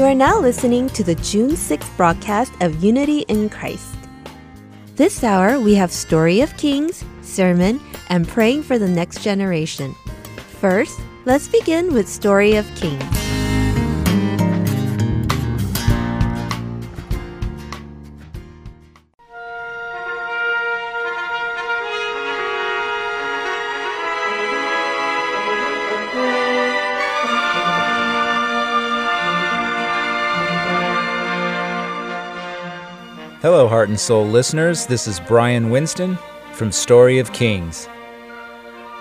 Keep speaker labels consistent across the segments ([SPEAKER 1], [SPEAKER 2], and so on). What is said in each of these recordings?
[SPEAKER 1] You are now listening to the June 6th broadcast of Unity in Christ. This hour, we have Story of Kings, Sermon, and Praying for the Next Generation. First, let's begin with Story of Kings.
[SPEAKER 2] Heart and Soul listeners. This is Brian Winston from Story of Kings.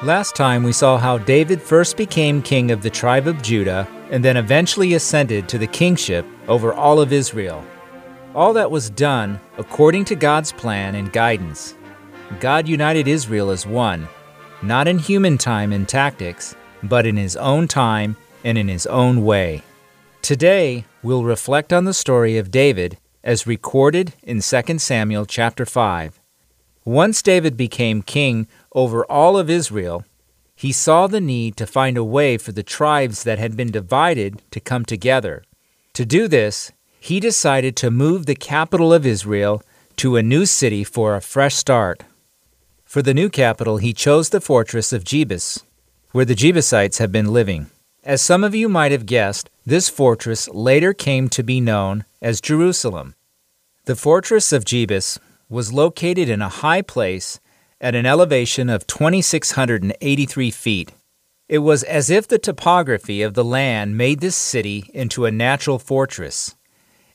[SPEAKER 2] Last time we saw how David first became king of the tribe of Judah and then eventually ascended to the kingship over all of Israel. All that was done according to God's plan and guidance. God united Israel as one, not in human time and tactics, but in His own time and in His own way. Today, we'll reflect on the story of David as recorded in 2 Samuel chapter 5. Once David became king over all of Israel, he saw the need to find a way for the tribes that had been divided to come together. To do this, he decided to move the capital of Israel to a new city for a fresh start. For the new capital, he chose the fortress of Jebus, where the Jebusites had been living. As some of you might have guessed, this fortress later came to be known as Jerusalem. The fortress of Jebus was located in a high place at an elevation of 2,683 feet. It was as if the topography of the land made this city into a natural fortress.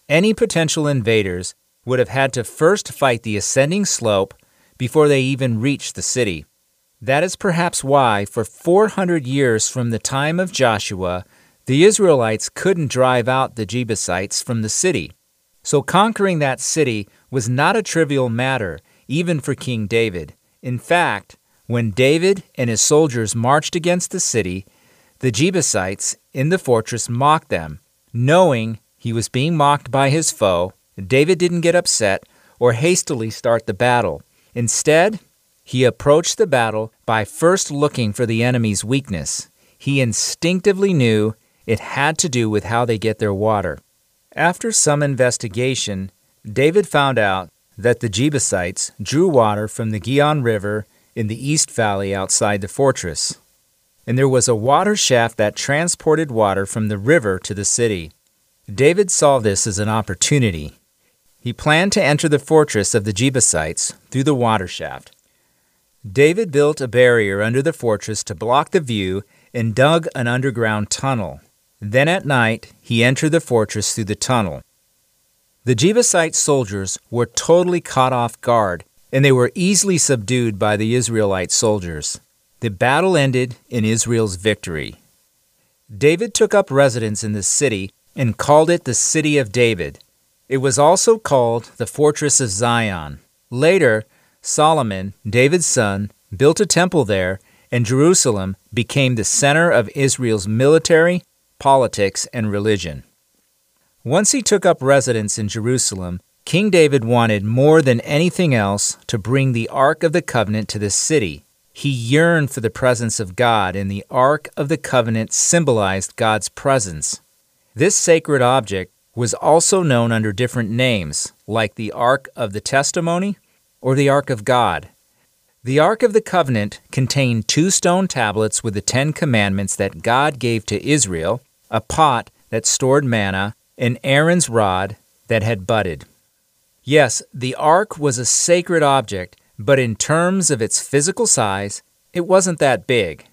[SPEAKER 2] Any potential invaders would have had to first fight the ascending slope before they even reached the city. That is perhaps why, for 400 years from the time of Joshua, the Israelites couldn't drive out the Jebusites from the city. So conquering that city was not a trivial matter, even for King David. In fact, when David and his soldiers marched against the city, the Jebusites in the fortress mocked them. Knowing he was being mocked by his foe, David didn't get upset or hastily start the battle. Instead, he approached the battle by first looking for the enemy's weakness. He instinctively knew it had to do with how they get their water. After some investigation, David found out that the Jebusites drew water from the Gihon River in the East Valley outside the fortress. And there was a water shaft that transported water from the river to the city. David saw this as an opportunity. He planned to enter the fortress of the Jebusites through the water shaft. David built a barrier under the fortress to block the view and dug an underground tunnel. Then at night he entered the fortress through the tunnel. The Jebusite soldiers were totally caught off guard, and they were easily subdued by the Israelite soldiers. The battle ended in Israel's victory. David took up residence in the city and called it the City of David. It was also called the Fortress of Zion. Later, Solomon, David's son, built a temple there, and Jerusalem became the center of Israel's military, politics, and religion. Once he took up residence in Jerusalem, King David wanted more than anything else to bring the Ark of the Covenant to the city. He yearned for the presence of God, and the Ark of the Covenant symbolized God's presence. This sacred object was also known under different names, like the Ark of the Testimony or the Ark of God. The Ark of the Covenant contained two stone tablets with the Ten Commandments that God gave to Israel, a pot that stored manna, and Aaron's rod that had budded. Yes, the ark was a sacred object, but in terms of its physical size, it wasn't that big.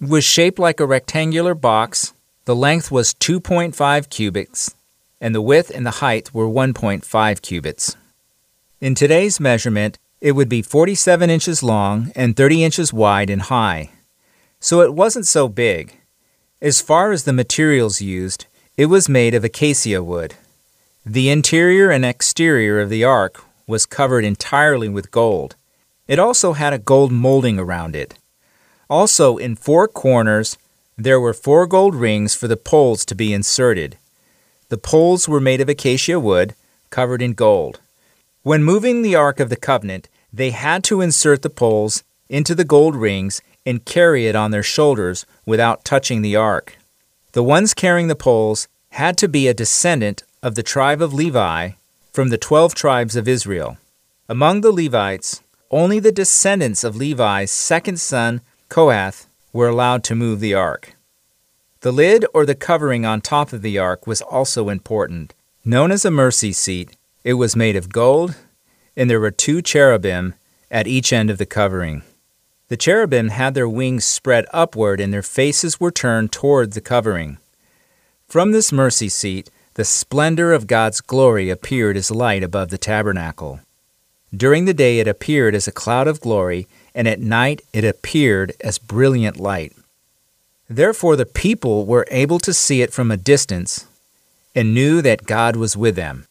[SPEAKER 2] It was shaped like a rectangular box. The length was 2.5 cubits, and the width and the height were 1.5 cubits. In today's measurement, it would be 47 inches long and 30 inches wide and high. So it wasn't so big. As far as the materials used, it was made of acacia wood. The interior and exterior of the ark was covered entirely with gold. It also had a gold molding around it. Also, in four corners, there were four gold rings for the poles to be inserted. The poles were made of acacia wood, covered in gold. When moving the Ark of the Covenant, they had to insert the poles into the gold rings and carry it on their shoulders without touching the ark. The ones carrying the poles had to be a descendant of the tribe of Levi from the twelve tribes of Israel. Among the Levites, only the descendants of Levi's second son, Kohath, were allowed to move the ark. The lid or the covering on top of the ark was also important. Known as a mercy seat, it was made of gold, and there were two cherubim at each end of the covering. The cherubim had their wings spread upward and their faces were turned toward the covering. From this mercy seat, the splendor of God's glory appeared as light above the tabernacle. During the day, it appeared as a cloud of glory, and at night, it appeared as brilliant light. Therefore, the people were able to see it from a distance and knew that God was with them.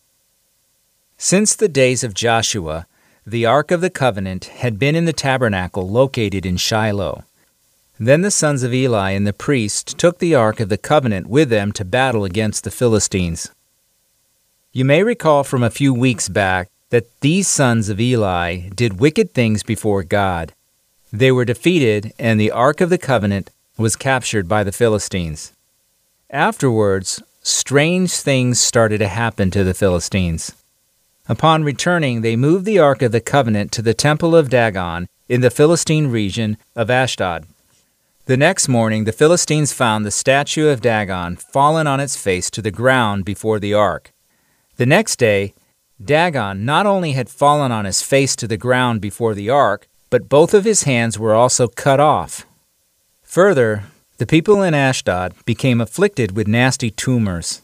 [SPEAKER 2] Since the days of Joshua, the Ark of the Covenant had been in the tabernacle located in Shiloh. Then the sons of Eli and the priest took the Ark of the Covenant with them to battle against the Philistines. You may recall from a few weeks back that these sons of Eli did wicked things before God. They were defeated, and the Ark of the Covenant was captured by the Philistines. Afterwards, strange things started to happen to the Philistines. Upon returning, they moved the Ark of the Covenant to the Temple of Dagon in the Philistine region of Ashdod. The next morning, the Philistines found the statue of Dagon fallen on its face to the ground before the ark. The next day, Dagon not only had fallen on his face to the ground before the ark, but both of his hands were also cut off. Further, the people in Ashdod became afflicted with nasty tumors.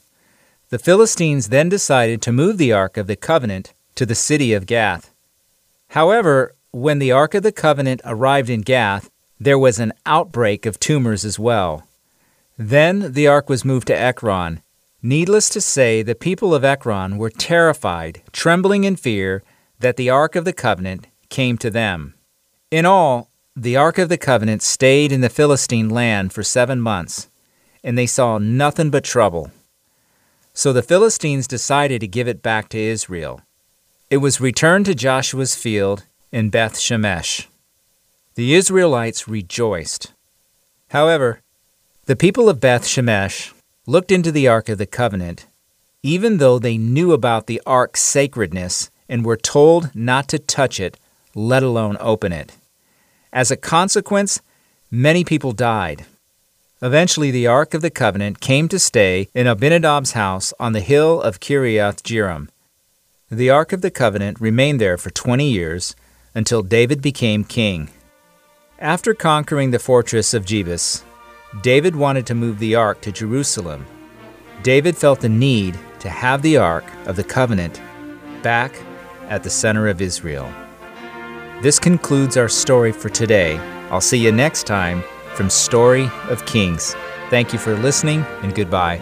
[SPEAKER 2] The Philistines then decided to move the Ark of the Covenant to the city of Gath. However, when the Ark of the Covenant arrived in Gath, there was an outbreak of tumors as well. Then the ark was moved to Ekron. Needless to say, the people of Ekron were terrified, trembling in fear that the ark of the covenant came to them. In all, the ark of the covenant stayed in the Philistine land for seven months, and they saw nothing but trouble. So the Philistines decided to give it back to Israel. It was returned to Joshua's field in Beth Shemesh. The Israelites rejoiced. However, the people of Beth Shemesh looked into the Ark of the Covenant, even though they knew about the Ark's sacredness and were told not to touch it, let alone open it. As a consequence, many people died. Eventually, the Ark of the Covenant came to stay in Abinadab's house on the hill of Kiriath Jearim. The Ark of the Covenant remained there for 20 years until David became king. After conquering the fortress of Jebus, David wanted to move the Ark to Jerusalem. David felt the need to have the Ark of the Covenant back at the center of Israel. This concludes our story for today. I'll see you next time from Story of Kings. Thank you for listening and goodbye.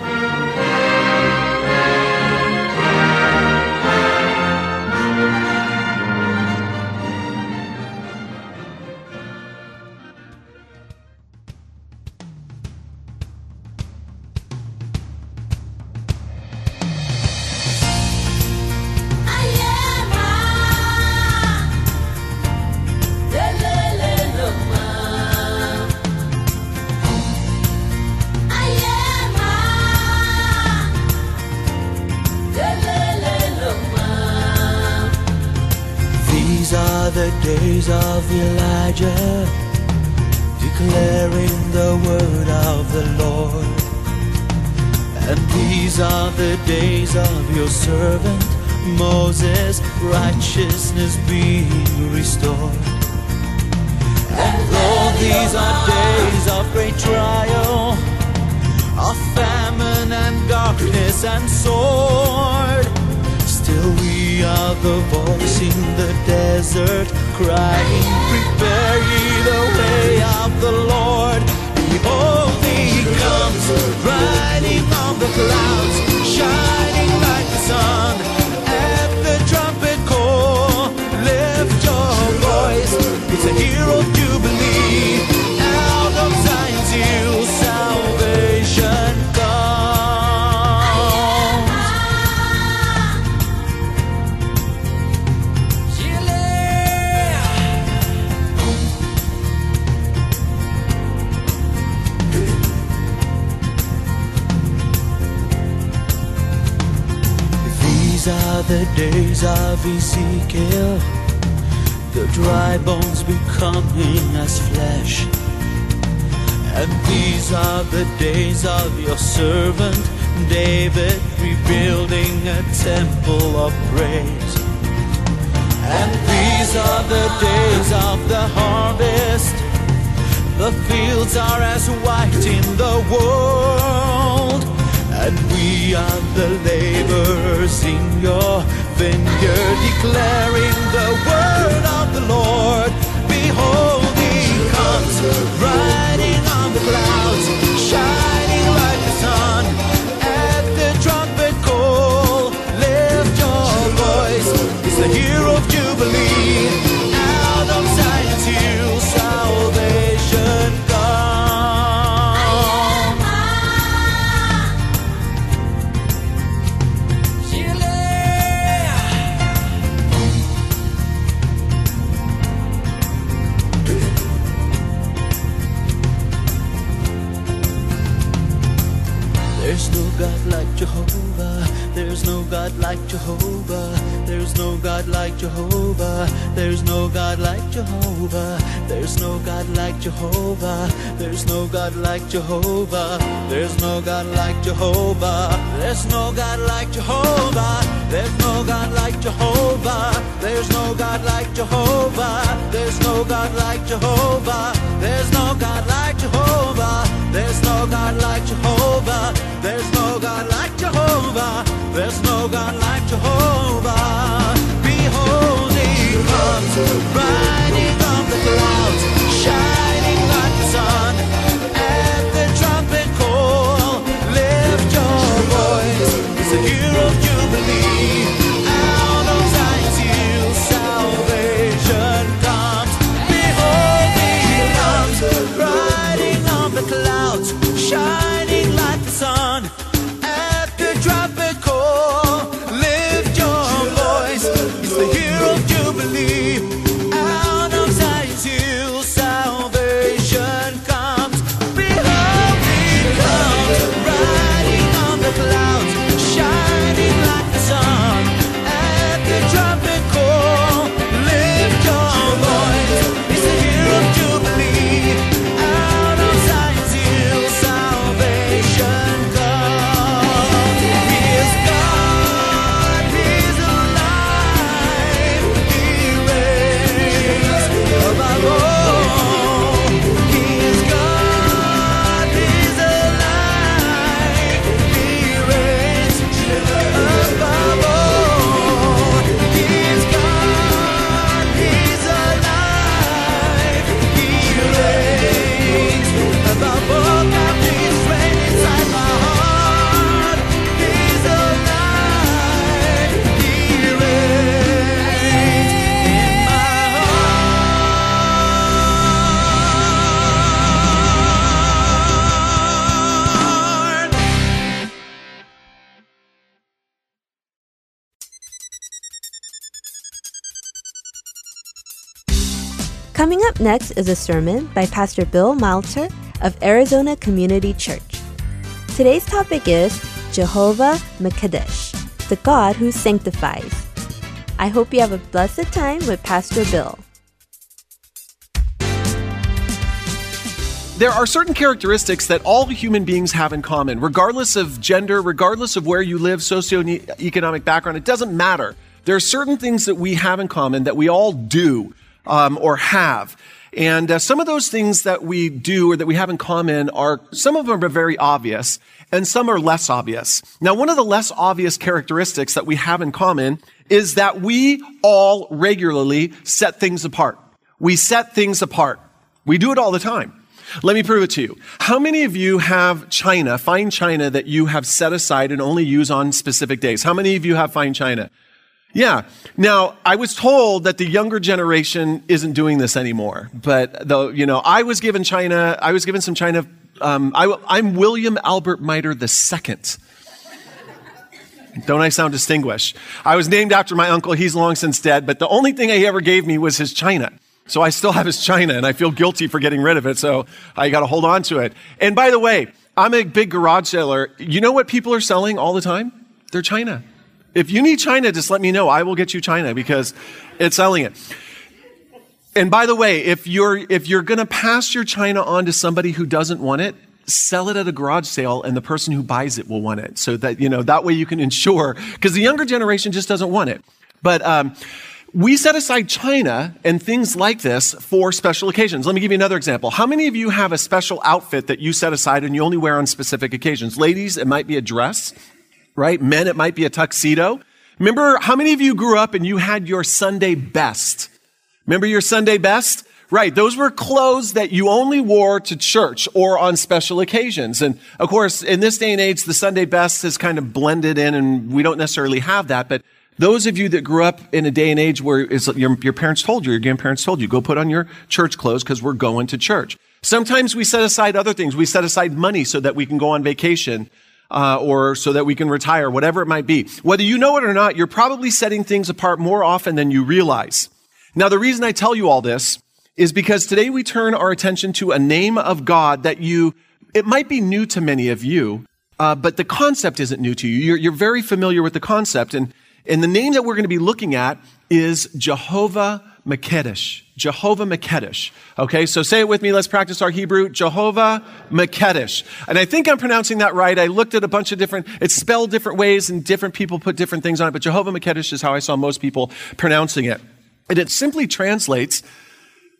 [SPEAKER 3] The days of Elijah, declaring the word of the Lord. And these are the days of your servant Moses, righteousness being restored. And though these are days of great trial, of famine and darkness and sword, still we are the voice in the desert, crying, Prepare ye the way of the Lord. Behold, he comes, riding on the clouds, shining like the sun. At the trumpet call, lift your voice. It's a hero jubilee. Out of Zion's hill, these are the days of Ezekiel, the dry bones becoming as flesh. And these are the days of your servant David, rebuilding a temple of praise. And these are the days of the harvest. The fields are as white in the world. And we are the glad God like Jehovah. There's no God like Jehovah. There's no God like Jehovah. There's no God like Jehovah. There's no God like Jehovah. There's no God like Jehovah. There's no God like Jehovah. There's no God like Jehovah. There's no God like Jehovah. There's no God like Jehovah. Behold, he comes riding
[SPEAKER 1] Coming up next is a sermon by Pastor Bill Malter of Arizona Community Church. Today's topic is Jehovah Mekadesh, the God who sanctifies. I hope you have a blessed time with Pastor Bill.
[SPEAKER 4] There are certain characteristics that all human beings have in common, regardless of gender, regardless of where you live, socioeconomic background, it doesn't matter. There are certain things that we have in common that we all do um, or have. And uh, some of those things that we do or that we have in common are, some of them are very obvious and some are less obvious. Now, one of the less obvious characteristics that we have in common is that we all regularly set things apart. We set things apart. We do it all the time. Let me prove it to you. How many of you have china, fine china that you have set aside and only use on specific days? How many of you have fine china? Yeah. Now, I was told that the younger generation isn't doing this anymore, but though, you know, I was given China, I was given some China, um, I, I'm William Albert Miter II. Don't I sound distinguished? I was named after my uncle. He's long since dead, but the only thing he ever gave me was his china. So I still have his china and I feel guilty for getting rid of it. So I got to hold on to it. And by the way, I'm a big garage seller. You know what people are selling all the time? Their china. If you need China, just let me know. I will get you China because it's selling it. And by the way, if you're if you're going to pass your China on to somebody who doesn't want it, sell it at a garage sale and the person who buys it will want it. So that you know that way you can ensure because the younger generation just doesn't want it. But um, we set aside China and things like this for special occasions. Let me give you another example. How many of you have a special outfit that you set aside and you only wear on specific occasions? Ladies, it might be a dress, right? Men, it might be a tuxedo. Remember, how many of you grew up and you had your Sunday best? Remember your Sunday best? Right. Those were clothes that you only wore to church or on special occasions. And of course, in this day and age, the Sunday best has kind of blended in and we don't necessarily have that. But those of you that grew up in a day and age where your, your parents told you, your grandparents told you, go put on your church clothes because we're going to church. Sometimes we set aside other things. We set aside money so that we can go on vacation. Uh, or so that we can retire, whatever it might be. Whether you know it or not, you're probably setting things apart more often than you realize. Now, the reason I tell you all this is because today we turn our attention to a name of God that you, it might be new to many of you, uh, but the concept isn't new to you. You're, you're very familiar with the concept. And and the name that we're going to be looking at is Jehovah Makedesh. Jehovah Makedesh. Okay, so say it with me. Let's practice our Hebrew. Jehovah Makedesh. And I think I'm pronouncing that right. I looked at a bunch of different, it's spelled different ways and different people put different things on it, but Jehovah Makedesh is how I saw most people pronouncing it. And it simply translates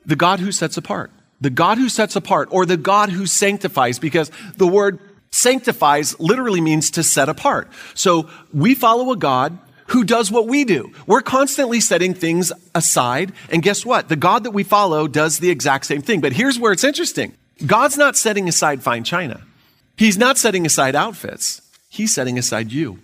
[SPEAKER 4] the God who sets apart. The God who sets apart, or the God who sanctifies, because the word sanctifies literally means to set apart. So we follow a God who does what we do. We're constantly setting things aside. And guess what? The God that we follow does the exact same thing. But here's where it's interesting God's not setting aside fine china, He's not setting aside outfits. He's setting aside you.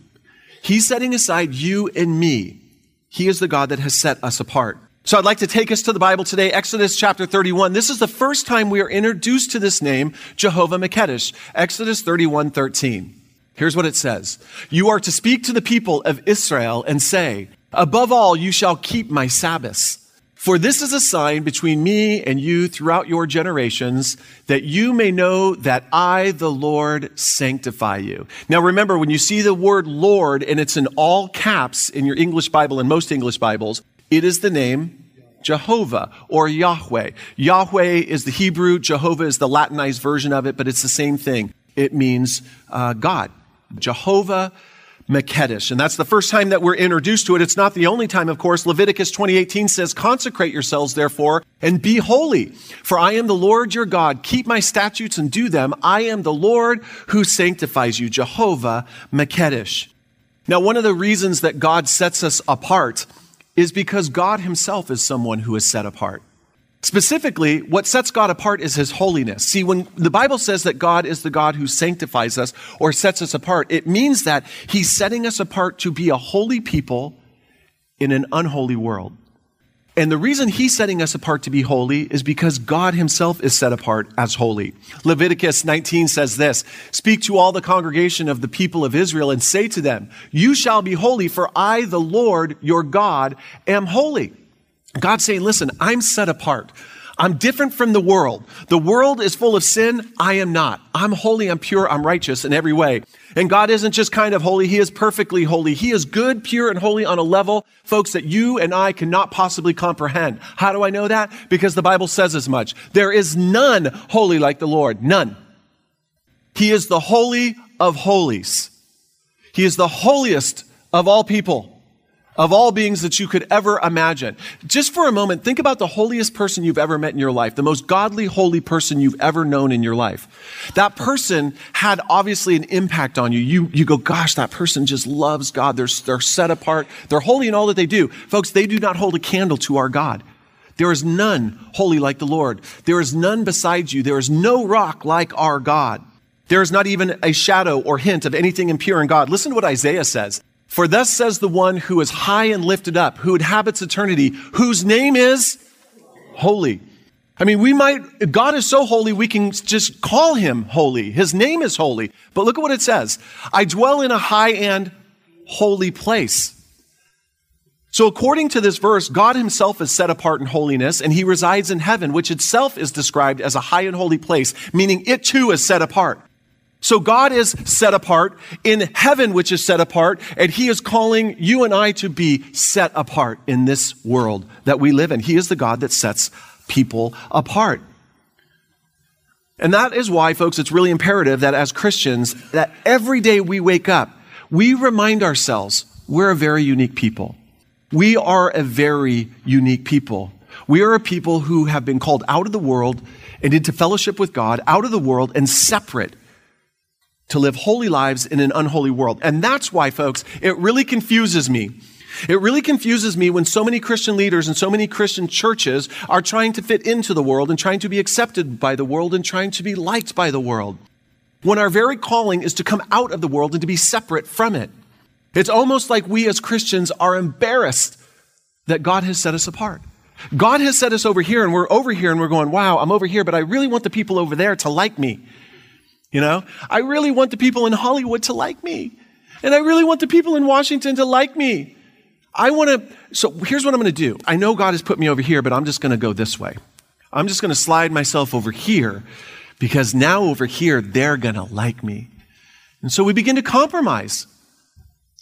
[SPEAKER 4] He's setting aside you and me. He is the God that has set us apart. So I'd like to take us to the Bible today, Exodus chapter 31. This is the first time we are introduced to this name, Jehovah Makedesh. Exodus 31, 13. Here's what it says. You are to speak to the people of Israel and say, above all, you shall keep my Sabbaths. For this is a sign between me and you throughout your generations, that you may know that I, the Lord, sanctify you. Now remember, when you see the word Lord and it's in all caps in your English Bible and most English Bibles, it is the name Jehovah or Yahweh. Yahweh is the Hebrew, Jehovah is the Latinized version of it, but it's the same thing. It means uh, God. Jehovah Makedesh. And that's the first time that we're introduced to it. It's not the only time, of course. Leviticus 20:18 says, "Consecrate yourselves therefore and be holy, for I am the Lord your God. Keep my statutes and do them. I am the Lord who sanctifies you." Jehovah Makedesh. Now, one of the reasons that God sets us apart is because God himself is someone who is set apart. Specifically, what sets God apart is his holiness. See, when the Bible says that God is the God who sanctifies us or sets us apart, it means that he's setting us apart to be a holy people in an unholy world. And the reason he's setting us apart to be holy is because God himself is set apart as holy. Leviticus 19 says this Speak to all the congregation of the people of Israel and say to them, You shall be holy, for I, the Lord your God, am holy. God's saying, listen, I'm set apart. I'm different from the world. The world is full of sin. I am not. I'm holy. I'm pure. I'm righteous in every way. And God isn't just kind of holy. He is perfectly holy. He is good, pure, and holy on a level, folks, that you and I cannot possibly comprehend. How do I know that? Because the Bible says as much. There is none holy like the Lord. None. He is the holy of holies. He is the holiest of all people of all beings that you could ever imagine. Just for a moment, think about the holiest person you've ever met in your life, the most godly, holy person you've ever known in your life. That person had obviously an impact on you. You, you go, gosh, that person just loves God. They're, they're set apart. They're holy in all that they do. Folks, they do not hold a candle to our God. There is none holy like the Lord. There is none beside you. There is no rock like our God. There is not even a shadow or hint of anything impure in God. Listen to what Isaiah says. For thus says the one who is high and lifted up, who inhabits eternity, whose name is holy. I mean, we might, God is so holy, we can just call him holy. His name is holy. But look at what it says I dwell in a high and holy place. So, according to this verse, God himself is set apart in holiness and he resides in heaven, which itself is described as a high and holy place, meaning it too is set apart. So God is set apart in heaven, which is set apart, and He is calling you and I to be set apart in this world that we live in. He is the God that sets people apart. And that is why, folks, it's really imperative that as Christians, that every day we wake up, we remind ourselves we're a very unique people. We are a very unique people. We are a people who have been called out of the world and into fellowship with God, out of the world and separate to live holy lives in an unholy world. And that's why, folks, it really confuses me. It really confuses me when so many Christian leaders and so many Christian churches are trying to fit into the world and trying to be accepted by the world and trying to be liked by the world. When our very calling is to come out of the world and to be separate from it. It's almost like we as Christians are embarrassed that God has set us apart. God has set us over here and we're over here and we're going, wow, I'm over here, but I really want the people over there to like me. You know, I really want the people in Hollywood to like me. And I really want the people in Washington to like me. I want to, so here's what I'm going to do. I know God has put me over here, but I'm just going to go this way. I'm just going to slide myself over here because now over here, they're going to like me. And so we begin to compromise.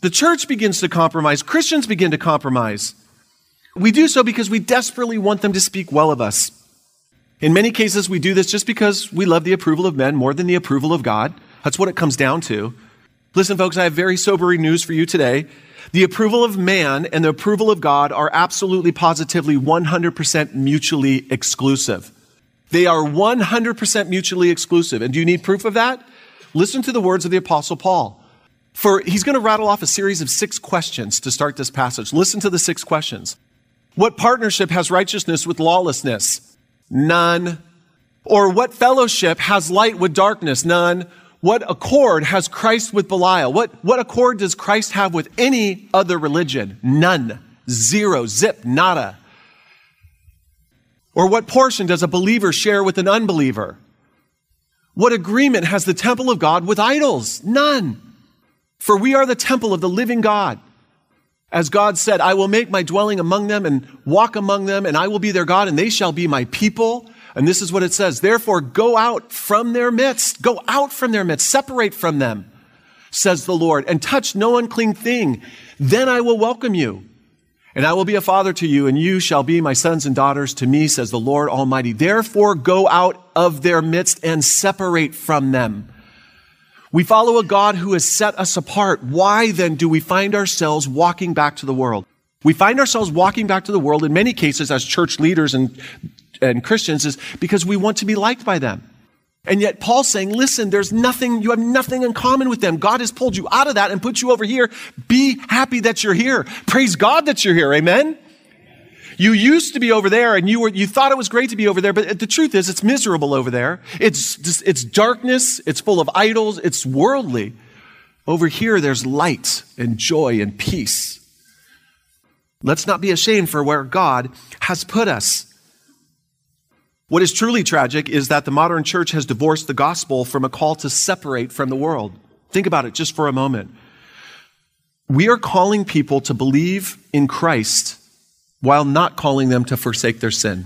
[SPEAKER 4] The church begins to compromise. Christians begin to compromise. We do so because we desperately want them to speak well of us. In many cases, we do this just because we love the approval of men more than the approval of God. That's what it comes down to. Listen, folks, I have very sobering news for you today. The approval of man and the approval of God are absolutely positively 100% mutually exclusive. They are 100% mutually exclusive. And do you need proof of that? Listen to the words of the apostle Paul. For he's going to rattle off a series of six questions to start this passage. Listen to the six questions. What partnership has righteousness with lawlessness? None. Or what fellowship has light with darkness? None. What accord has Christ with Belial? What, what accord does Christ have with any other religion? None. Zero. Zip. Nada. Or what portion does a believer share with an unbeliever? What agreement has the temple of God with idols? None. For we are the temple of the living God. As God said, I will make my dwelling among them and walk among them, and I will be their God, and they shall be my people. And this is what it says. Therefore, go out from their midst. Go out from their midst. Separate from them, says the Lord, and touch no unclean thing. Then I will welcome you. And I will be a father to you, and you shall be my sons and daughters to me, says the Lord Almighty. Therefore, go out of their midst and separate from them. We follow a God who has set us apart. Why then do we find ourselves walking back to the world? We find ourselves walking back to the world in many cases as church leaders and, and Christians is because we want to be liked by them. And yet Paul's saying, listen, there's nothing, you have nothing in common with them. God has pulled you out of that and put you over here. Be happy that you're here. Praise God that you're here. Amen. You used to be over there and you were, you thought it was great to be over there, but the truth is it's miserable over there. It's, it's darkness. It's full of idols. It's worldly. Over here, there's light and joy and peace. Let's not be ashamed for where God has put us. What is truly tragic is that the modern church has divorced the gospel from a call to separate from the world. Think about it just for a moment. We are calling people to believe in Christ while not calling them to forsake their sin.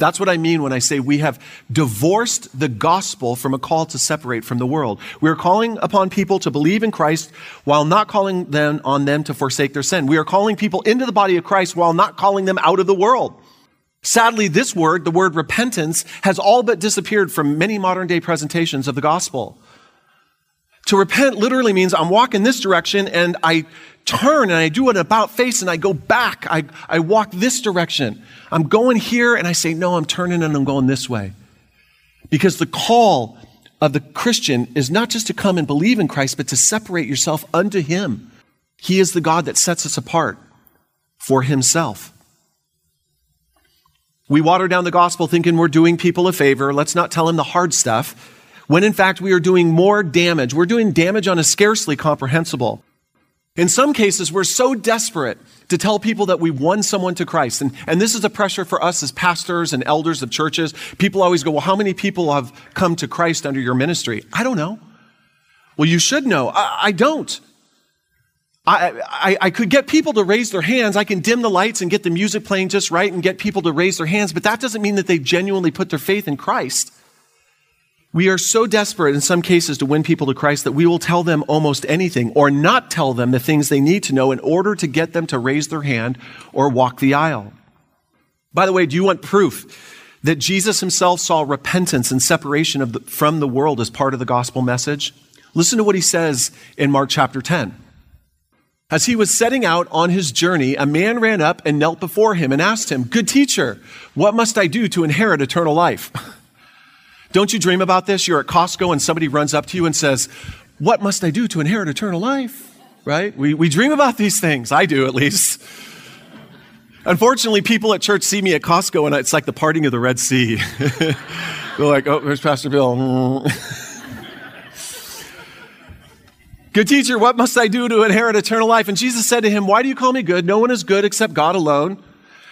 [SPEAKER 4] That's what I mean when I say we have divorced the gospel from a call to separate from the world. We are calling upon people to believe in Christ while not calling them on them to forsake their sin. We are calling people into the body of Christ while not calling them out of the world. Sadly, this word, the word repentance, has all but disappeared from many modern day presentations of the gospel. To repent literally means I'm walking this direction and I turn and I do an about face and I go back. I, I walk this direction. I'm going here and I say, no, I'm turning and I'm going this way. Because the call of the Christian is not just to come and believe in Christ, but to separate yourself unto Him. He is the God that sets us apart for Himself. We water down the gospel thinking we're doing people a favor. Let's not tell them the hard stuff. When in fact we are doing more damage. We're doing damage on a scarcely comprehensible. In some cases, we're so desperate to tell people that we've won someone to Christ. And, and this is a pressure for us as pastors and elders of churches. People always go, Well, how many people have come to Christ under your ministry? I don't know. Well, you should know. I, I don't. I, I, I, could get people to raise their hands. I can dim the lights and get the music playing just right and get people to raise their hands, but that doesn't mean that they genuinely put their faith in Christ. We are so desperate in some cases to win people to Christ that we will tell them almost anything or not tell them the things they need to know in order to get them to raise their hand or walk the aisle. By the way, do you want proof that Jesus himself saw repentance and separation the, from the world as part of the gospel message? Listen to what he says in Mark chapter 10. As he was setting out on his journey, a man ran up and knelt before him and asked him, Good teacher, what must I do to inherit eternal life? Don't you dream about this? You're at Costco and somebody runs up to you and says, What must I do to inherit eternal life? Right? We, we dream about these things. I do, at least. Unfortunately, people at church see me at Costco and it's like the parting of the Red Sea. They're like, Oh, there's Pastor Bill. Good teacher, what must I do to inherit eternal life? And Jesus said to him, Why do you call me good? No one is good except God alone.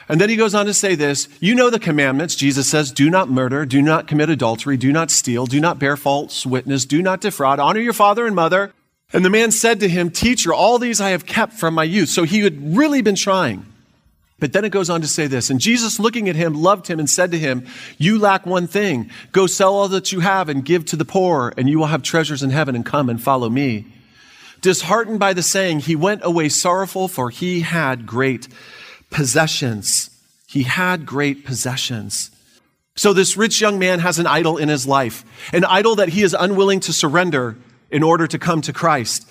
[SPEAKER 4] And then he goes on to say this You know the commandments. Jesus says, Do not murder, do not commit adultery, do not steal, do not bear false witness, do not defraud, honor your father and mother. And the man said to him, Teacher, all these I have kept from my youth. So he had really been trying. But then it goes on to say this. And Jesus, looking at him, loved him and said to him, You lack one thing. Go sell all that you have and give to the poor, and you will have treasures in heaven, and come and follow me. Disheartened by the saying, he went away sorrowful, for he had great possessions. He had great possessions. So this rich young man has an idol in his life, an idol that he is unwilling to surrender in order to come to Christ.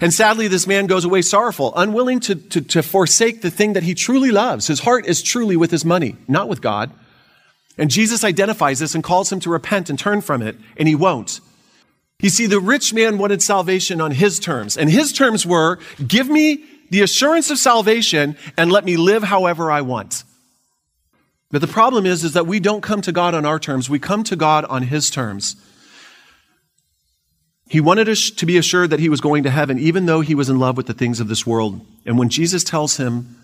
[SPEAKER 4] And sadly, this man goes away sorrowful, unwilling to, to, to, forsake the thing that he truly loves. His heart is truly with his money, not with God. And Jesus identifies this and calls him to repent and turn from it, and he won't. You see, the rich man wanted salvation on his terms, and his terms were give me the assurance of salvation and let me live however I want. But the problem is, is that we don't come to God on our terms. We come to God on his terms. He wanted us to be assured that he was going to heaven, even though he was in love with the things of this world. And when Jesus tells him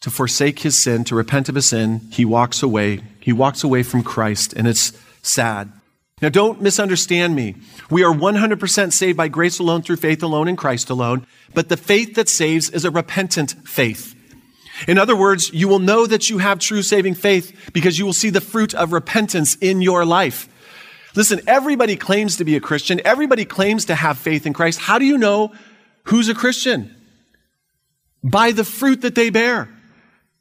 [SPEAKER 4] to forsake his sin, to repent of his sin, he walks away. He walks away from Christ, and it's sad. Now, don't misunderstand me. We are 100% saved by grace alone, through faith alone, in Christ alone. But the faith that saves is a repentant faith. In other words, you will know that you have true saving faith because you will see the fruit of repentance in your life. Listen, everybody claims to be a Christian. Everybody claims to have faith in Christ. How do you know who's a Christian? By the fruit that they bear.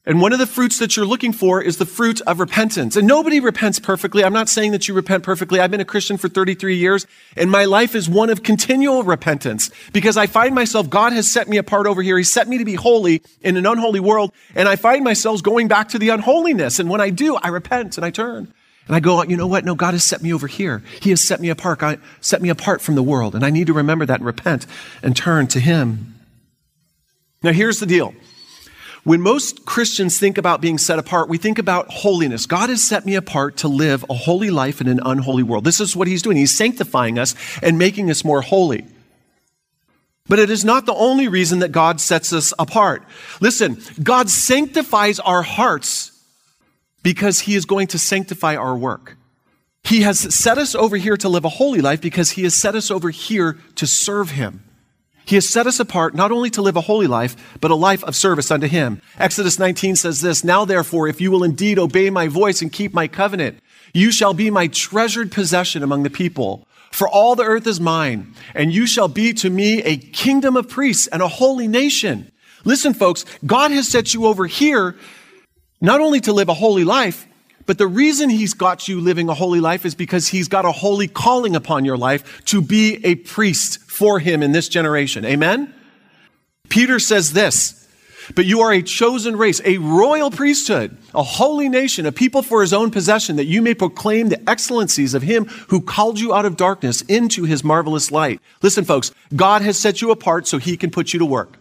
[SPEAKER 4] And one of the fruits that you're looking for is the fruit of repentance. And nobody repents perfectly. I'm not saying that you repent perfectly. I've been a Christian for 33 years and my life is one of continual repentance because I find myself, God has set me apart over here. He set me to be holy in an unholy world. And I find myself going back to the unholiness. And when I do, I repent and I turn. And I go, you know what? No, God has set me over here. He has set me apart, God, set me apart from the world. And I need to remember that and repent and turn to Him. Now here's the deal. When most Christians think about being set apart, we think about holiness. God has set me apart to live a holy life in an unholy world. This is what He's doing. He's sanctifying us and making us more holy. But it is not the only reason that God sets us apart. Listen, God sanctifies our hearts because He is going to sanctify our work. He has set us over here to live a holy life because He has set us over here to serve Him. He has set us apart not only to live a holy life, but a life of service unto Him. Exodus 19 says this Now therefore, if you will indeed obey my voice and keep my covenant, you shall be my treasured possession among the people. For all the earth is mine, and you shall be to me a kingdom of priests and a holy nation. Listen, folks, God has set you over here not only to live a holy life, but the reason he's got you living a holy life is because he's got a holy calling upon your life to be a priest for him in this generation. Amen? Peter says this, but you are a chosen race, a royal priesthood, a holy nation, a people for his own possession, that you may proclaim the excellencies of him who called you out of darkness into his marvelous light. Listen, folks, God has set you apart so he can put you to work.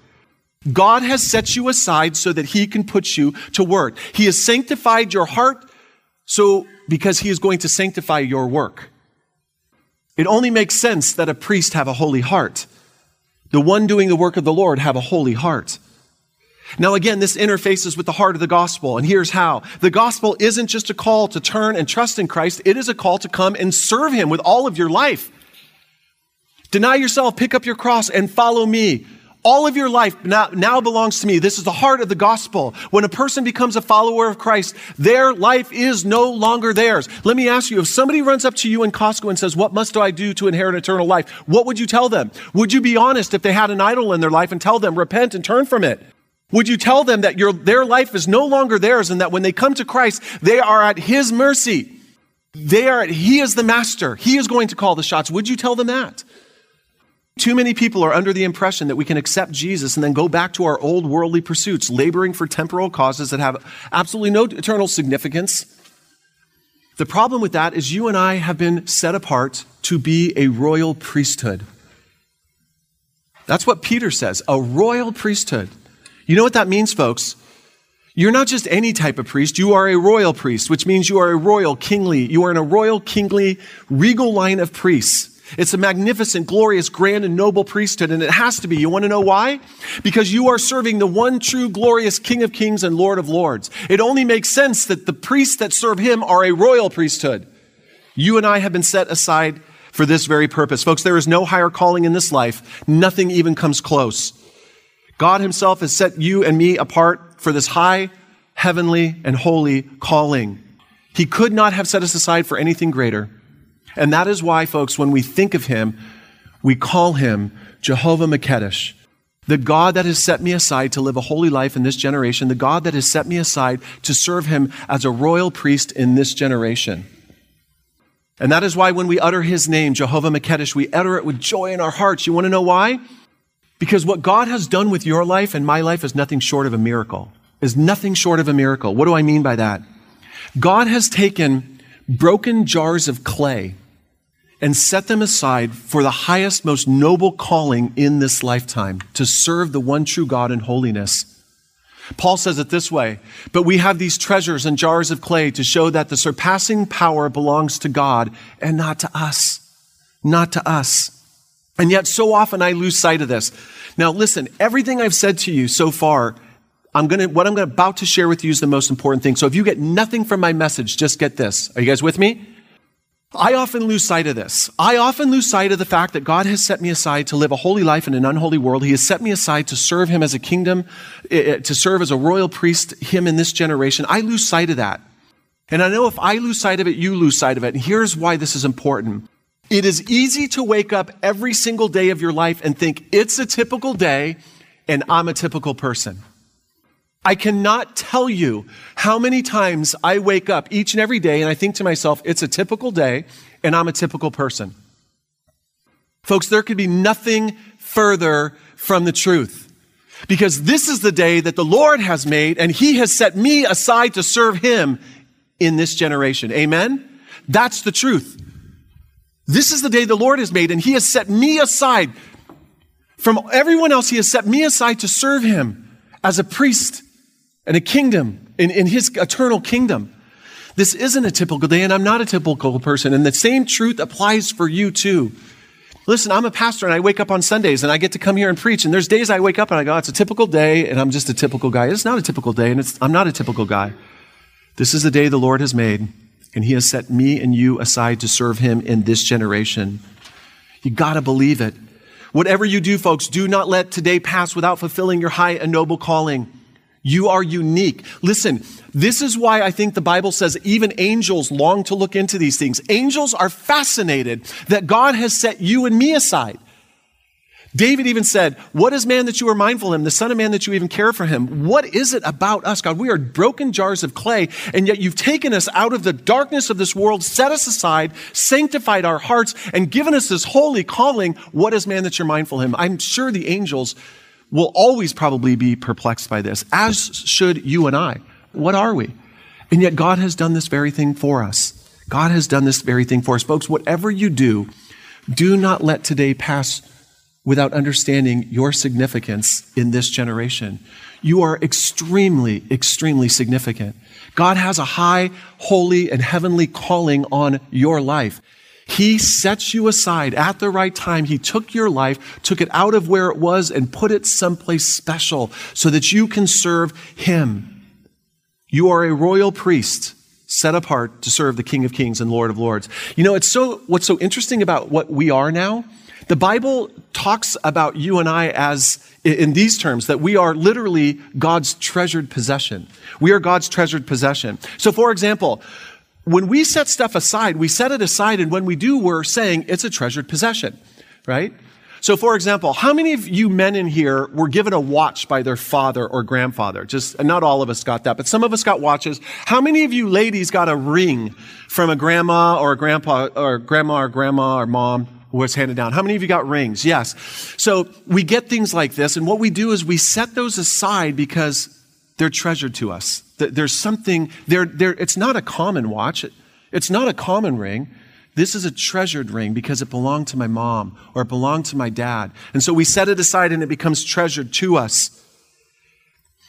[SPEAKER 4] God has set you aside so that he can put you to work. He has sanctified your heart so, because he is going to sanctify your work. It only makes sense that a priest have a holy heart. The one doing the work of the Lord have a holy heart. Now, again, this interfaces with the heart of the gospel, and here's how. The gospel isn't just a call to turn and trust in Christ, it is a call to come and serve him with all of your life. Deny yourself, pick up your cross, and follow me All of your life now, now belongs to me. This is the heart of the gospel. When a person becomes a follower of Christ, their life is no longer theirs. Let me ask you, if somebody runs up to you in Costco and says, what must I do to inherit eternal life? What would you tell them? Would you be honest if they had an idol in their life and tell them, repent and turn from it? Would you tell them that your, their life is no longer theirs and that when they come to Christ, they are at His mercy? They are, He is the master. He is going to call the shots. Would you tell them that? Too many people are under the impression that we can accept Jesus and then go back to our old worldly pursuits, laboring for temporal causes that have absolutely no eternal significance. The problem with that is you and I have been set apart to be a royal priesthood. That's what Peter says a royal priesthood. You know what that means, folks? You're not just any type of priest, you are a royal priest, which means you are a royal, kingly, you are in a royal, kingly, regal line of priests. It's a magnificent, glorious, grand, and noble priesthood, and it has to be. You want to know why? Because you are serving the one true, glorious King of Kings and Lord of Lords. It only makes sense that the priests that serve him are a royal priesthood. You and I have been set aside for this very purpose. Folks, there is no higher calling in this life. Nothing even comes close. God Himself has set you and me apart for this high, heavenly, and holy calling. He could not have set us aside for anything greater. And that is why, folks, when we think of Him, we call Him Jehovah Makedesh, the God that has set me aside to live a holy life in this generation, the God that has set me aside to serve Him as a royal priest in this generation. And that is why when we utter His name, Jehovah Makedesh, we utter it with joy in our hearts. You want to know why? Because what God has done with your life and my life is nothing short of a miracle. Is nothing short of a miracle. What do I mean by that? God has taken broken jars of clay and set them aside for the highest, most noble calling in this lifetime to serve the one true God in holiness. Paul says it this way, but we have these treasures and jars of clay to show that the surpassing power belongs to God and not to us. Not to us. And yet, so often I lose sight of this. Now, listen, everything I've said to you so far, I'm gonna, what I'm about to share with you is the most important thing. So if you get nothing from my message, just get this. Are you guys with me? I often lose sight of this. I often lose sight of the fact that God has set me aside to live a holy life in an unholy world. He has set me aside to serve Him as a kingdom, eh, eh, to serve as a royal priest, Him in this generation. I lose sight of that. And I know if I lose sight of it, you lose sight of it. And here's why this is important. It is easy to wake up every single day of your life and think, it's a typical day and I'm a typical person. I cannot tell you how many times I wake up each and every day and I think to myself, it's a typical day and I'm a typical person. Folks, there could be nothing further from the truth. Because this is the day that the Lord has made and He has set me aside to serve Him in this generation. Amen? That's the truth. This is the day the Lord has made, and He has set me aside from everyone else. He has set me aside to serve Him as a priest and a kingdom in, in His eternal kingdom. This isn't a typical day, and I'm not a typical person. And the same truth applies for you too. Listen, I'm a pastor and I wake up on Sundays and I get to come here and preach. And there's days I wake up and I go, it's a typical day and I'm just a typical guy. It's not a typical day and I'm not a typical guy. This is the day the Lord has made and he has set me and you aside to serve him in this generation. You gotta believe it. Whatever you do, folks, do not let today pass without fulfilling your high and noble calling. You are unique. Listen, this is why I think the Bible says even angels long to look into these things. Angels are fascinated that God has set you and me aside. David even said, What is man that you are mindful of him, the Son of Man that you even care for him? What is it about us, God? We are broken jars of clay, and yet you've taken us out of the darkness of this world, set us aside, sanctified our hearts, and given us this holy calling. What is man that you're mindful of him? I'm sure the angels will always probably be perplexed by this, as should you and I. What are we? And yet God has done this very thing for us. God has done this very thing for us. Folks, whatever you do, do not let today pass without understanding your significance in this generation. You are extremely, extremely significant. God has a high, holy, and heavenly calling on your life. He sets you aside at the right time. He took your life, took it out of where it was, and put it someplace special so that you can serve Him. You are a royal priest set apart to serve the King of Kings and Lord of Lords. You know, it's so, what's so interesting about what we are now The Bible talks about you and I as in these terms that we are literally God's treasured possession. We are God's treasured possession. So, for example, when we set stuff aside, we set it aside, and when we do, we're saying it's a treasured possession, right? So, for example, how many of you men in here were given a watch by their father or grandfather? Just not all of us got that, but some of us got watches. How many of you ladies got a ring from a grandma or a grandpa or grandma or grandma or mom? was handed down. How many of you got rings? Yes. So we get things like this, and what we do is we set those aside because they're treasured to us. There's something, they're, they're, it's not a common watch, it's not a common ring. This is a treasured ring because it belonged to my mom or it belonged to my dad. And so we set it aside and it becomes treasured to us.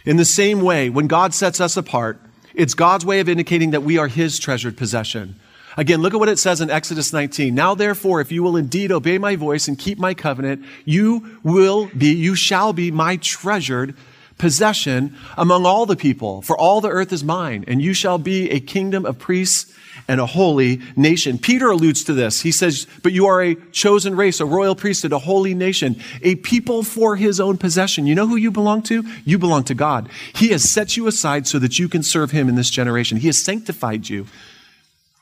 [SPEAKER 4] In the same way, when God sets us apart, it's God's way of indicating that we are His treasured possession. Again, look at what it says in Exodus 19. Now, therefore, if you will indeed obey my voice and keep my covenant, you will be, you shall be my treasured possession among all the people, for all the earth is mine, and you shall be a kingdom of priests and a holy nation. Peter alludes to this. He says, But you are a chosen race, a royal priesthood, a holy nation, a people for his own possession. You know who you belong to? You belong to God. He has set you aside so that you can serve him in this generation. He has sanctified you.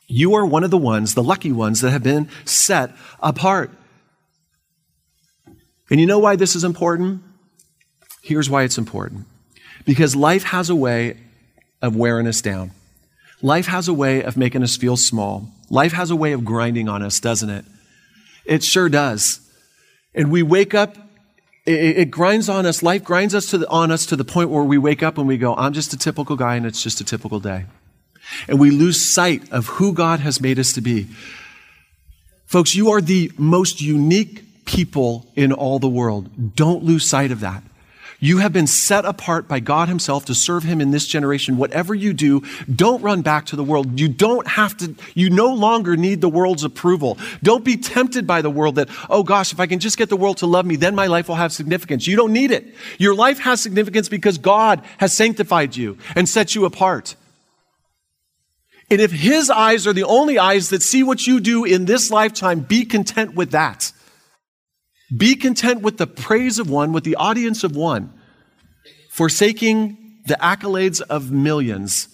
[SPEAKER 4] You are one of the ones, the lucky ones, that have been set apart. And you know why this is important? Here's why it's important. Because life has a way of wearing us down. Life has a way of making us feel small. Life has a way of grinding on us, doesn't it? It sure does. And we wake up, it, it grinds on us. Life grinds us the, on us to the point where we wake up and we go, I'm just a typical guy and it's just a typical day. And we lose sight of who God has made us to be. Folks, you are the most unique people in all the world. Don't lose sight of that. You have been set apart by God Himself to serve Him in this generation. Whatever you do, don't run back to the world. You don't have to, you no longer need the world's approval. Don't be tempted by the world that, oh gosh, if I can just get the world to love me, then my life will have significance. You don't need it. Your life has significance because God has sanctified you and set you apart. And if His eyes are the only eyes that see what you do in this lifetime, be content with that. Be content with the praise of one, with the audience of one, forsaking the accolades of millions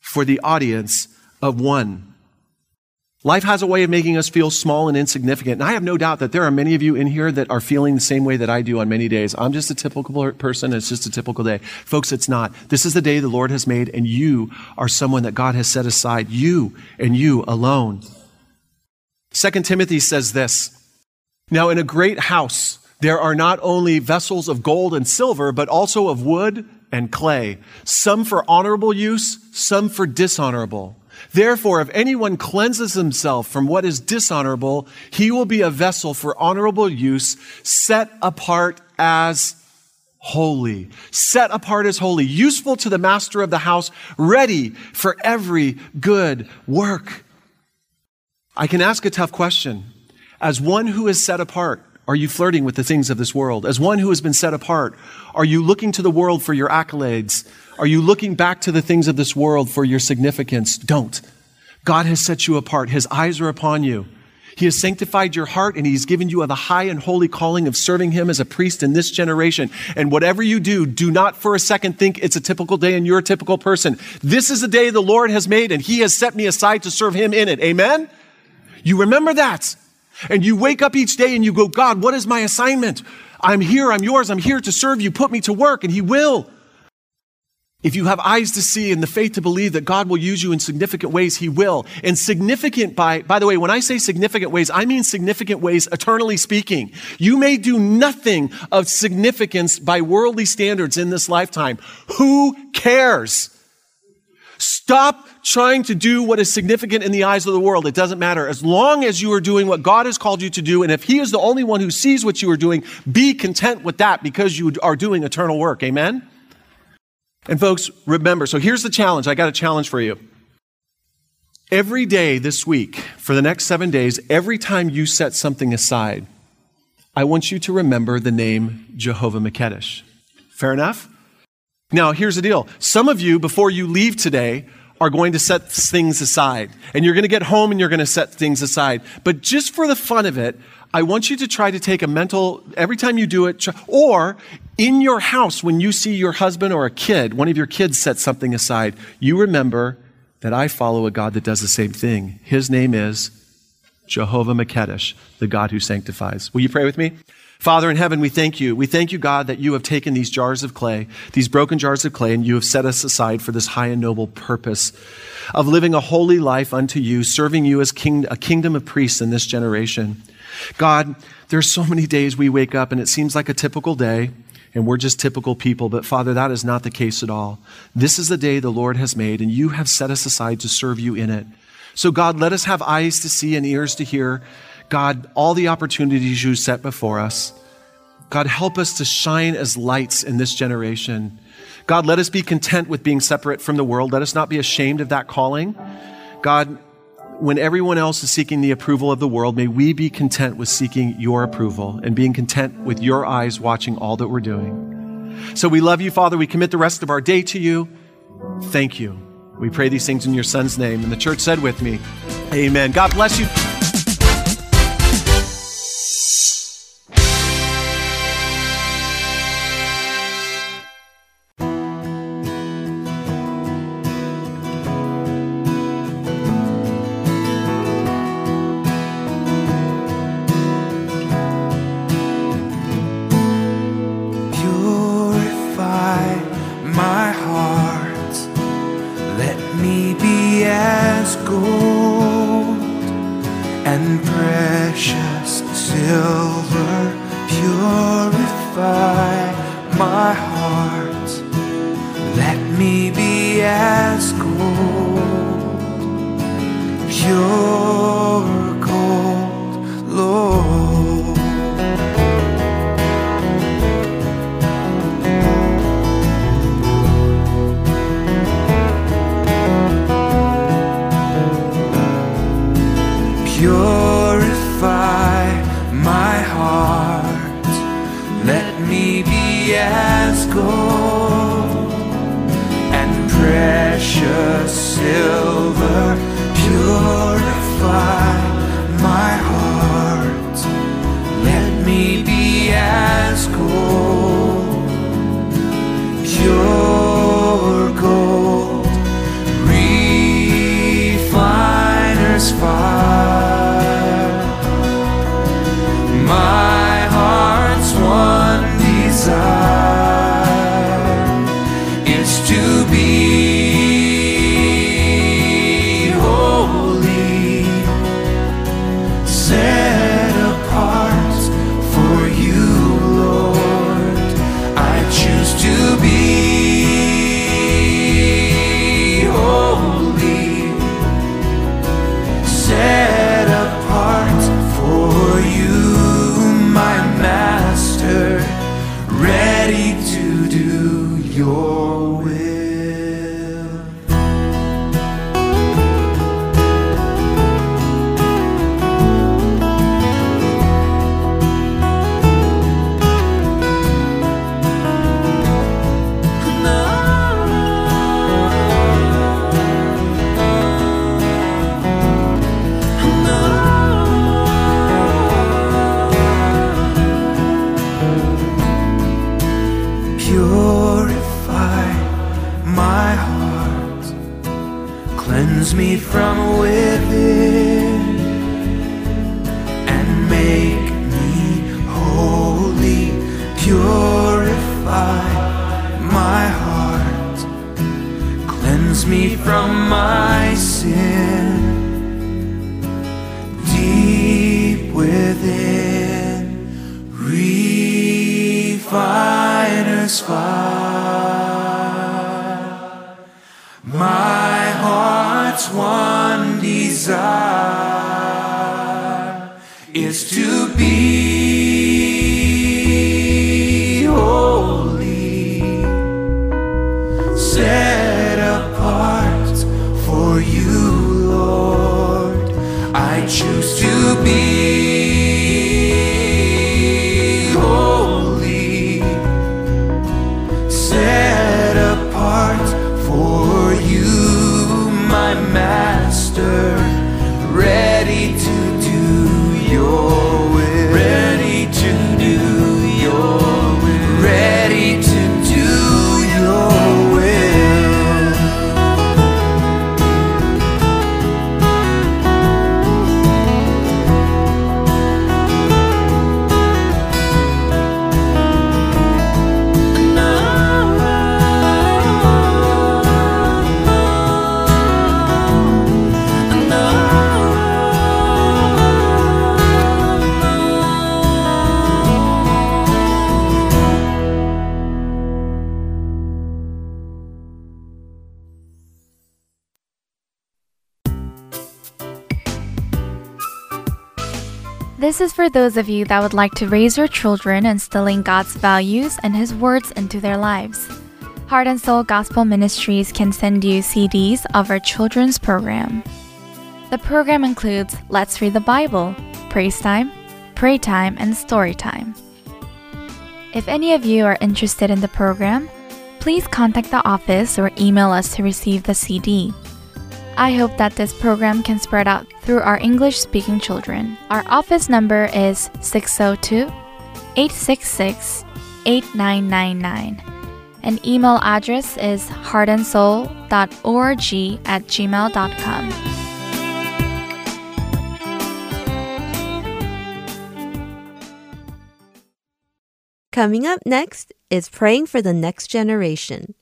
[SPEAKER 4] for the audience of one. Life has a way of making us feel small and insignificant. And I have no doubt that there are many of you in here that are feeling the same way that I do on many days. I'm just a typical person. It's just a typical day. Folks, it's not. This is the day the Lord has made, and you are someone that God has set aside. You and you alone. Second Timothy says this now, in a great house, there are not only vessels of gold and silver, but also of wood and clay, some for honorable use, some for dishonorable. Therefore, if anyone cleanses himself from what is dishonorable, he will be a vessel for honorable use, set apart as holy. Set apart as holy, useful to the master of the house, ready for every good work. I can ask a tough question. As one who is set apart, are you flirting with the things of this world? As one who has been set apart, are you looking to the world for your accolades? Are you looking back to the things of this world for your significance? Don't. God has set you apart. His eyes are upon you. He has sanctified your heart and He's given you the high and holy calling of serving Him as a priest in this generation. And whatever you do, do not for a second think it's a typical day and you're a typical person. This is the day the Lord has made and He has set me aside to serve Him in it. Amen? You remember that. And you wake up each day and you go, God, what is my assignment? I'm here, I'm yours, I'm here to serve you. Put me to work, and He will. If you have eyes to see and the faith to believe that God will use you in significant ways, He will. And significant by, by the way, when I say significant ways, I mean significant ways, eternally speaking. You may do nothing of significance by worldly standards in this lifetime. Who cares? Stop trying to do what is significant in the eyes of the world. It doesn't matter. As long as you are doing what God has called you to do, and if He is the only one who sees what you are doing, be content with that because you are doing eternal work. Amen? And folks, remember so here's the challenge. I got a challenge for you. Every day this week, for the next seven days, every time you set something aside, I want you to remember the name Jehovah Makedesh. Fair enough? Now, here's the deal. Some of you, before you leave today, are going to set things aside. And you're going to get home and you're going to set things aside. But just for the fun of it,
[SPEAKER 3] I want you to try to take a mental, every time you do it, or in your house, when you see your husband or a kid, one of your kids set something aside, you remember that I follow a God that does the same thing. His name is Jehovah Makedesh, the God who sanctifies. Will you pray with me? Father in heaven, we thank you. We thank you, God, that you have taken these jars of clay, these broken jars of clay, and you have set us aside for this high and noble purpose of living a holy life unto you, serving you as king, a kingdom of priests in this generation. God, there's so many days we wake up and it seems like a typical day and we're just typical people. But Father, that is not the case at all. This is the day the Lord has made, and you have set us aside to serve you in it. So, God, let us have eyes to see and ears to hear. God, all the opportunities you set before us. God, help us to shine as lights in this generation. God, let us be content with being separate from the world. Let us not be ashamed of that calling. God, when everyone else is seeking the approval of the world, may we be content with seeking your approval and being content with your eyes watching all that we're doing. So we love you, Father. We commit the rest of our day to you. Thank you. We pray these things in your son's name. And the church said with me, Amen. God bless you.
[SPEAKER 5] Refiner's fire. My heart's one desire is to be holy set apart for you, Lord. I choose to be
[SPEAKER 6] This is for those of you that would like to raise your children instilling God's values and His words into their lives. Heart and Soul Gospel Ministries can send you CDs of our children's program. The program includes Let's Read the Bible, Praise Time, Pray Time, and Story Time. If any of you are interested in the program, please contact the office or email us to receive the CD. I hope that this program can spread out through our English speaking children. Our office number is 602 866 8999. And email address is heartandsoul.org at gmail.com.
[SPEAKER 1] Coming up next is praying for the next generation.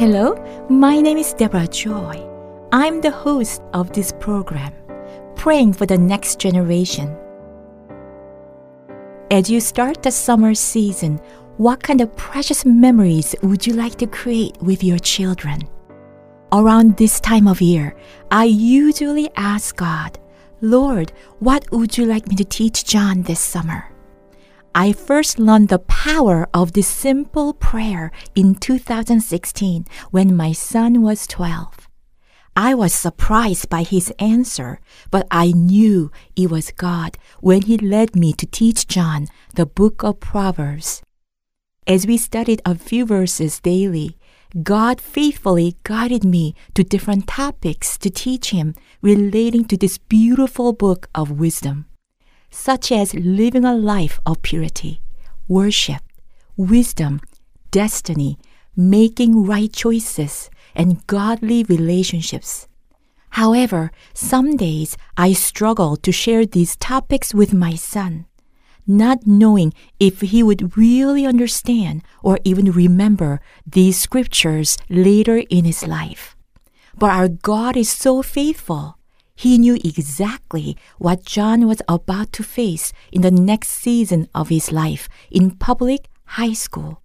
[SPEAKER 7] Hello, my name is Deborah Joy. I'm the host of this program, Praying for the Next Generation. As you start the summer season, what kind of precious memories would you like to create with your children? Around this time of year, I usually ask God, Lord, what would you like me to teach John this summer? I first learned the power of this simple prayer in 2016 when my son was 12. I was surprised by his answer, but I knew it was God when he led me to teach John the book of Proverbs. As we studied a few verses daily, God faithfully guided me to different topics to teach him relating to this beautiful book of wisdom such as living a life of purity, worship, wisdom, destiny, making right choices, and godly relationships. However, some days I struggle to share these topics with my son, not knowing if he would really understand or even remember these scriptures later in his life. But our God is so faithful he knew exactly what John was about to face in the next season of his life in public high school.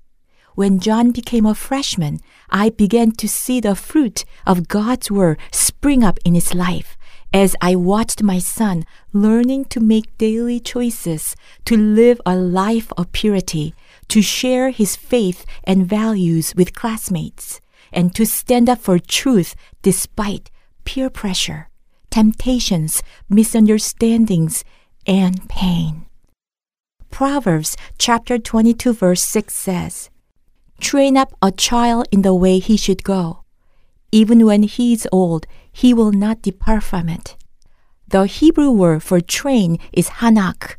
[SPEAKER 7] When John became a freshman, I began to see the fruit of God's word spring up in his life as I watched my son learning to make daily choices, to live a life of purity, to share his faith and values with classmates, and to stand up for truth despite peer pressure temptations, misunderstandings, and pain. Proverbs chapter 22 verse 6 says, Train up a child in the way he should go. Even when he is old, he will not depart from it. The Hebrew word for train is hanak,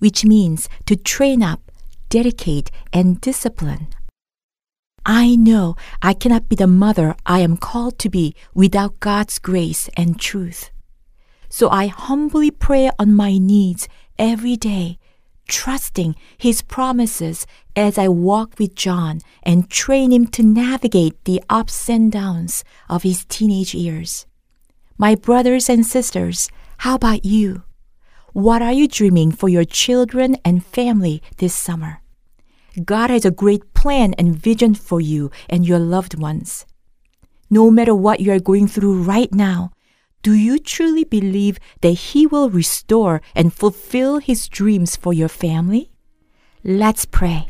[SPEAKER 7] which means to train up, dedicate, and discipline. I know I cannot be the mother I am called to be without God's grace and truth. So I humbly pray on my knees every day, trusting His promises as I walk with John and train him to navigate the ups and downs of his teenage years. My brothers and sisters, how about you? What are you dreaming for your children and family this summer? God has a great plan and vision for you and your loved ones. No matter what you are going through right now, do you truly believe that He will restore and fulfill His dreams for your family? Let's pray.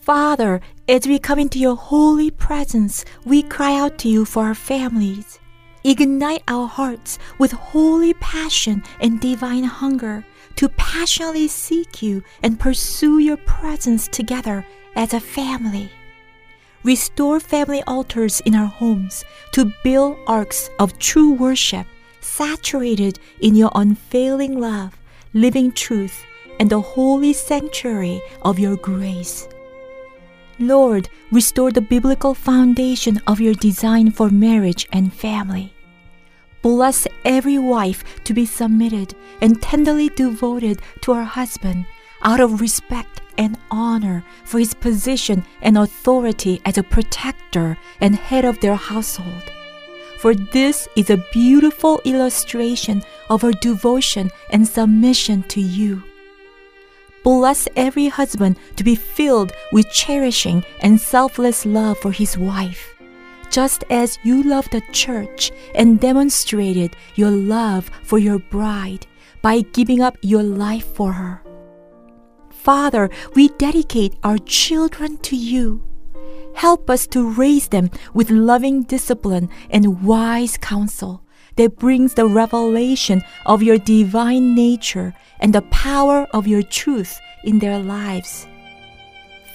[SPEAKER 7] Father, as we come into your holy presence, we cry out to you for our families. Ignite our hearts with holy passion and divine hunger to passionately seek you and pursue your presence together as a family. Restore family altars in our homes to build arks of true worship, saturated in your unfailing love, living truth, and the holy sanctuary of your grace. Lord, restore the biblical foundation of your design for marriage and family. Bless every wife to be submitted and tenderly devoted to her husband out of respect and honor for his position and authority as a protector and head of their household. for this is a beautiful illustration of her devotion and submission to you. Bless every husband to be filled with cherishing and selfless love for his wife, just as you love the church and demonstrated your love for your bride by giving up your life for her. Father, we dedicate our children to you. Help us to raise them with loving discipline and wise counsel that brings the revelation of your divine nature and the power of your truth in their lives.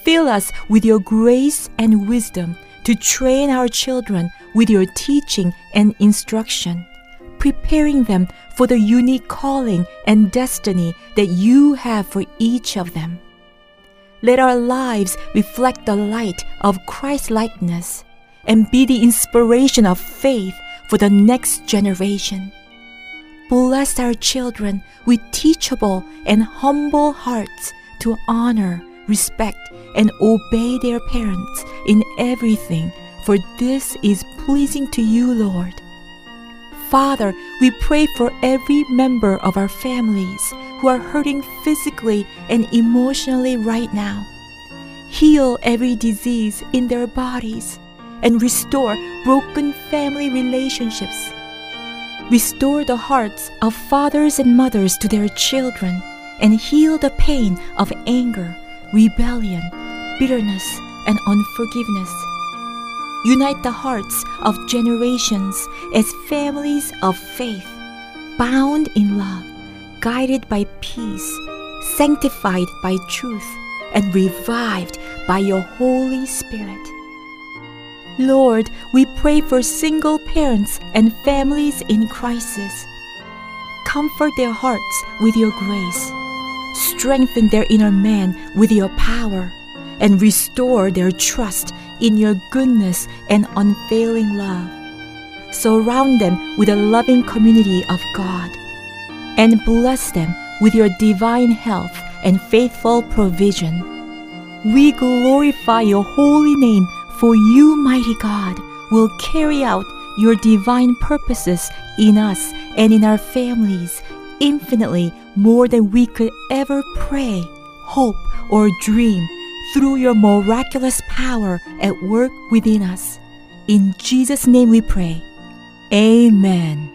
[SPEAKER 7] Fill us with your grace and wisdom to train our children with your teaching and instruction, preparing them for the unique calling and destiny that you have for each of them. Let our lives reflect the light of Christ likeness and be the inspiration of faith for the next generation. Bless our children with teachable and humble hearts to honor, respect, and obey their parents in everything, for this is pleasing to you, Lord. Father, we pray for every member of our families who are hurting physically and emotionally right now. Heal every disease in their bodies and restore broken family relationships. Restore the hearts of fathers and mothers to their children and heal the pain of anger, rebellion, bitterness, and unforgiveness. Unite the hearts of generations as families of faith, bound in love, guided by peace, sanctified by truth, and revived by your Holy Spirit. Lord, we pray for single parents and families in crisis. Comfort their hearts with your grace, strengthen their inner man with your power, and restore their trust in your goodness and unfailing love. Surround them with a loving community of God, and bless them with your divine health and faithful provision. We glorify your holy name, for you, mighty God, will carry out your divine purposes in us and in our families infinitely more than we could ever pray, hope, or dream through your miraculous power at work within us. In Jesus' name we pray. Amen.